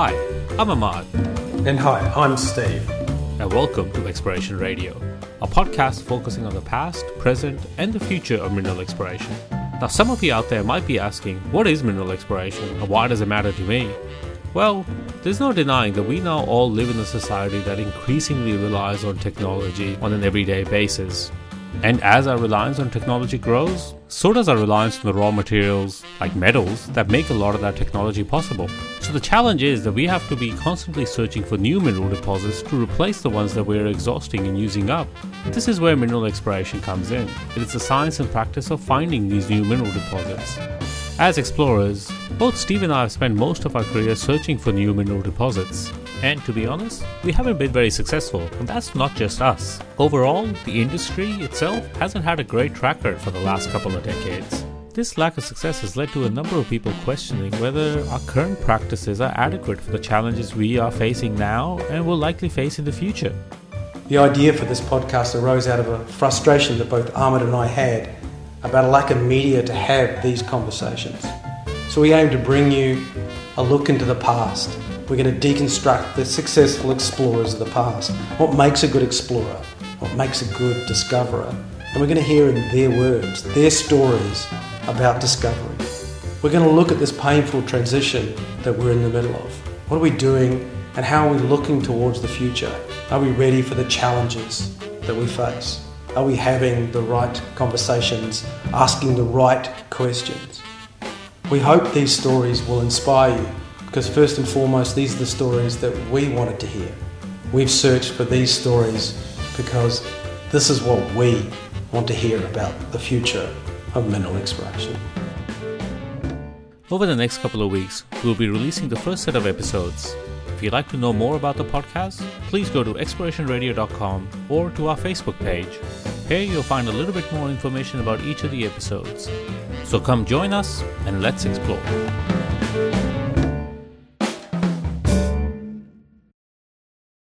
Hi, I'm Ahmad. And hi, I'm Steve. And welcome to Exploration Radio, a podcast focusing on the past, present, and the future of mineral exploration. Now, some of you out there might be asking, what is mineral exploration and why does it matter to me? Well, there's no denying that we now all live in a society that increasingly relies on technology on an everyday basis. And as our reliance on technology grows, so does our reliance on the raw materials, like metals, that make a lot of that technology possible. So the challenge is that we have to be constantly searching for new mineral deposits to replace the ones that we're exhausting and using up. This is where mineral exploration comes in. It is the science and practice of finding these new mineral deposits. As explorers, both Steve and I have spent most of our career searching for new mineral deposits. And to be honest, we haven't been very successful, and that's not just us. Overall, the industry itself hasn't had a great track record for the last couple of decades. This lack of success has led to a number of people questioning whether our current practices are adequate for the challenges we are facing now and will likely face in the future. The idea for this podcast arose out of a frustration that both Ahmed and I had about a lack of media to have these conversations. So we aim to bring you a look into the past. We're going to deconstruct the successful explorers of the past. What makes a good explorer? What makes a good discoverer? And we're going to hear in their words, their stories about discovery. We're going to look at this painful transition that we're in the middle of. What are we doing and how are we looking towards the future? Are we ready for the challenges that we face? Are we having the right conversations, asking the right questions? We hope these stories will inspire you because, first and foremost, these are the stories that we wanted to hear. We've searched for these stories because this is what we want to hear about the future of mineral exploration. Over the next couple of weeks, we'll be releasing the first set of episodes if you'd like to know more about the podcast, please go to explorationradio.com or to our Facebook page. Here you'll find a little bit more information about each of the episodes. So come join us and let's explore.